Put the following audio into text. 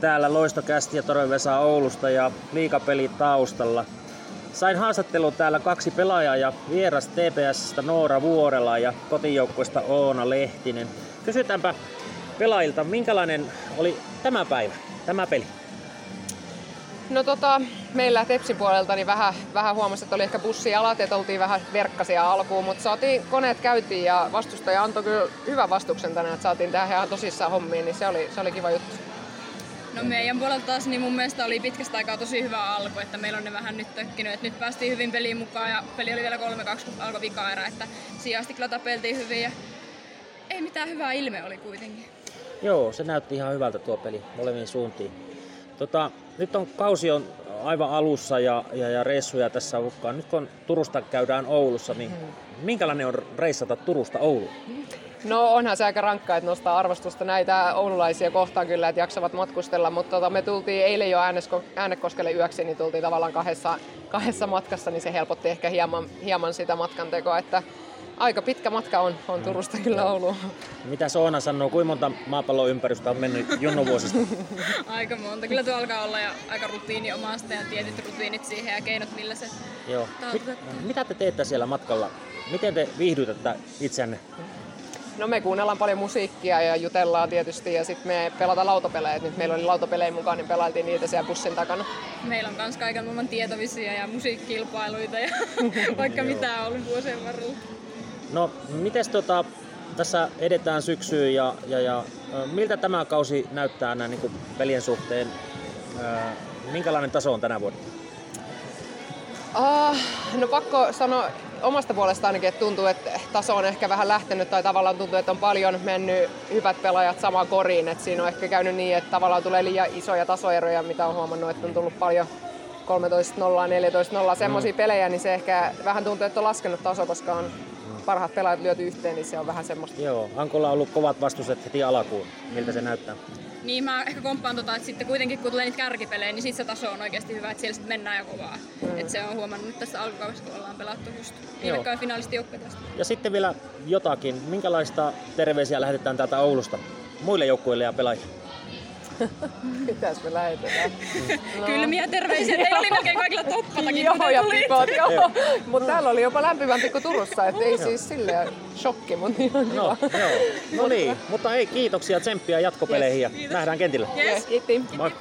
Täällä Loistokästi ja Toren Vesa Oulusta ja liikapeli taustalla. Sain haastattelun täällä kaksi pelaajaa ja vieras TPSstä Noora Vuorela ja kotijoukkueesta Oona Lehtinen. Kysytäänpä pelaajilta, minkälainen oli tämä päivä, tämä peli? No tota, meillä Tepsin puolelta niin vähän, vähän huomasi, että oli ehkä bussijalat, että oltiin vähän verkkasia alkuun, mutta saatiin koneet käytiin ja vastustaja antoi kyllä hyvän vastuksen tänään, että saatiin tähän ihan tosissaan hommiin, niin se oli, se oli kiva juttu. No meidän puolelta taas niin mun mielestä oli pitkästä aikaa tosi hyvä alku, että meillä on ne vähän nyt tökkinyt, että nyt päästiin hyvin peliin mukaan ja peli oli vielä 3-2 kun alkoi vika erä, että siihen asti kyllä tapeltiin hyvin ja ei mitään hyvää ilme oli kuitenkin. Joo, se näytti ihan hyvältä tuo peli molemmin suuntiin. Tota, nyt on kausi on aivan alussa ja, ja, ja reissuja tässä hukkaan. Nyt kun Turusta käydään Oulussa, niin hmm. minkälainen on reissata Turusta Ouluun? No onhan se aika rankkaa, että nostaa arvostusta näitä oululaisia kohtaan kyllä, että jaksavat matkustella, mutta tota, me tultiin eilen jo Äänekoskelle yöksi, niin tultiin tavallaan kahdessa, kahdessa matkassa, niin se helpotti ehkä hieman, hieman sitä matkan tekoa, että aika pitkä matka on, on Turusta kyllä Ouluun. Mitä Soona sanoo, kuinka monta maapallon ympärystä on mennyt junnuvuosista? aika monta. Kyllä tuo alkaa olla jo aika rutiini omasta ja tietyt rutiinit siihen ja keinot, millä se Joo. Mit, mitä te teette siellä matkalla? Miten te viihdytätte itseänne? No me kuunnellaan paljon musiikkia ja jutellaan tietysti ja sitten me pelataan lautapelejä. Nyt meillä oli lautapelejä mukaan, niin pelailtiin niitä siellä bussin takana. Meillä on myös kaiken maailman tietovisia ja musiikkilpailuita ja vaikka mitä on ollut vuosien varrella. No, miten tota, tässä edetään syksyyn ja, ja, ja miltä tämä kausi näyttää näin niin pelien suhteen? minkälainen taso on tänä vuonna? Uh, no pakko sanoa omasta puolesta ainakin, että tuntuu, että taso on ehkä vähän lähtenyt tai tavallaan tuntuu, että on paljon mennyt hyvät pelaajat samaan koriin. Että siinä on ehkä käynyt niin, että tavallaan tulee liian isoja tasoeroja, mitä on huomannut, että on tullut paljon 13-0, 14-0, semmoisia mm. pelejä, niin se ehkä vähän tuntuu, että on laskenut taso, koska on parhaat pelaajat lyöty yhteen, niin se on vähän semmoista. Joo, Ankolla on ollut kovat vastustet heti alkuun. Miltä se näyttää? Niin mä ehkä komppaan tota, että sitten kuitenkin kun tulee niitä kärkipelejä, niin sitten se taso on oikeasti hyvä, että siellä sitten mennään jo kovaa. Mm. Et se on huomannut nyt tässä alkukaudessa, kun ollaan pelattu just viime finaalisti tästä. Ja sitten vielä jotakin, minkälaista terveisiä lähetetään täältä Oulusta muille joukkueille ja pelaajille? Mitäs me lähetetään? No. Kylmiä terveisiä. Teillä oli melkein kaikilla toppatakin, joo, ja pikot, joo. Mutta täällä oli jopa lämpimämpi kuin Turussa, et ei siis silleen shokki, mutta ihan no, joo. no niin, mutta ei, kiitoksia tsemppiä jatkopeleihin yes. ja nähdään kentillä. Yes. Kiitti. Moi.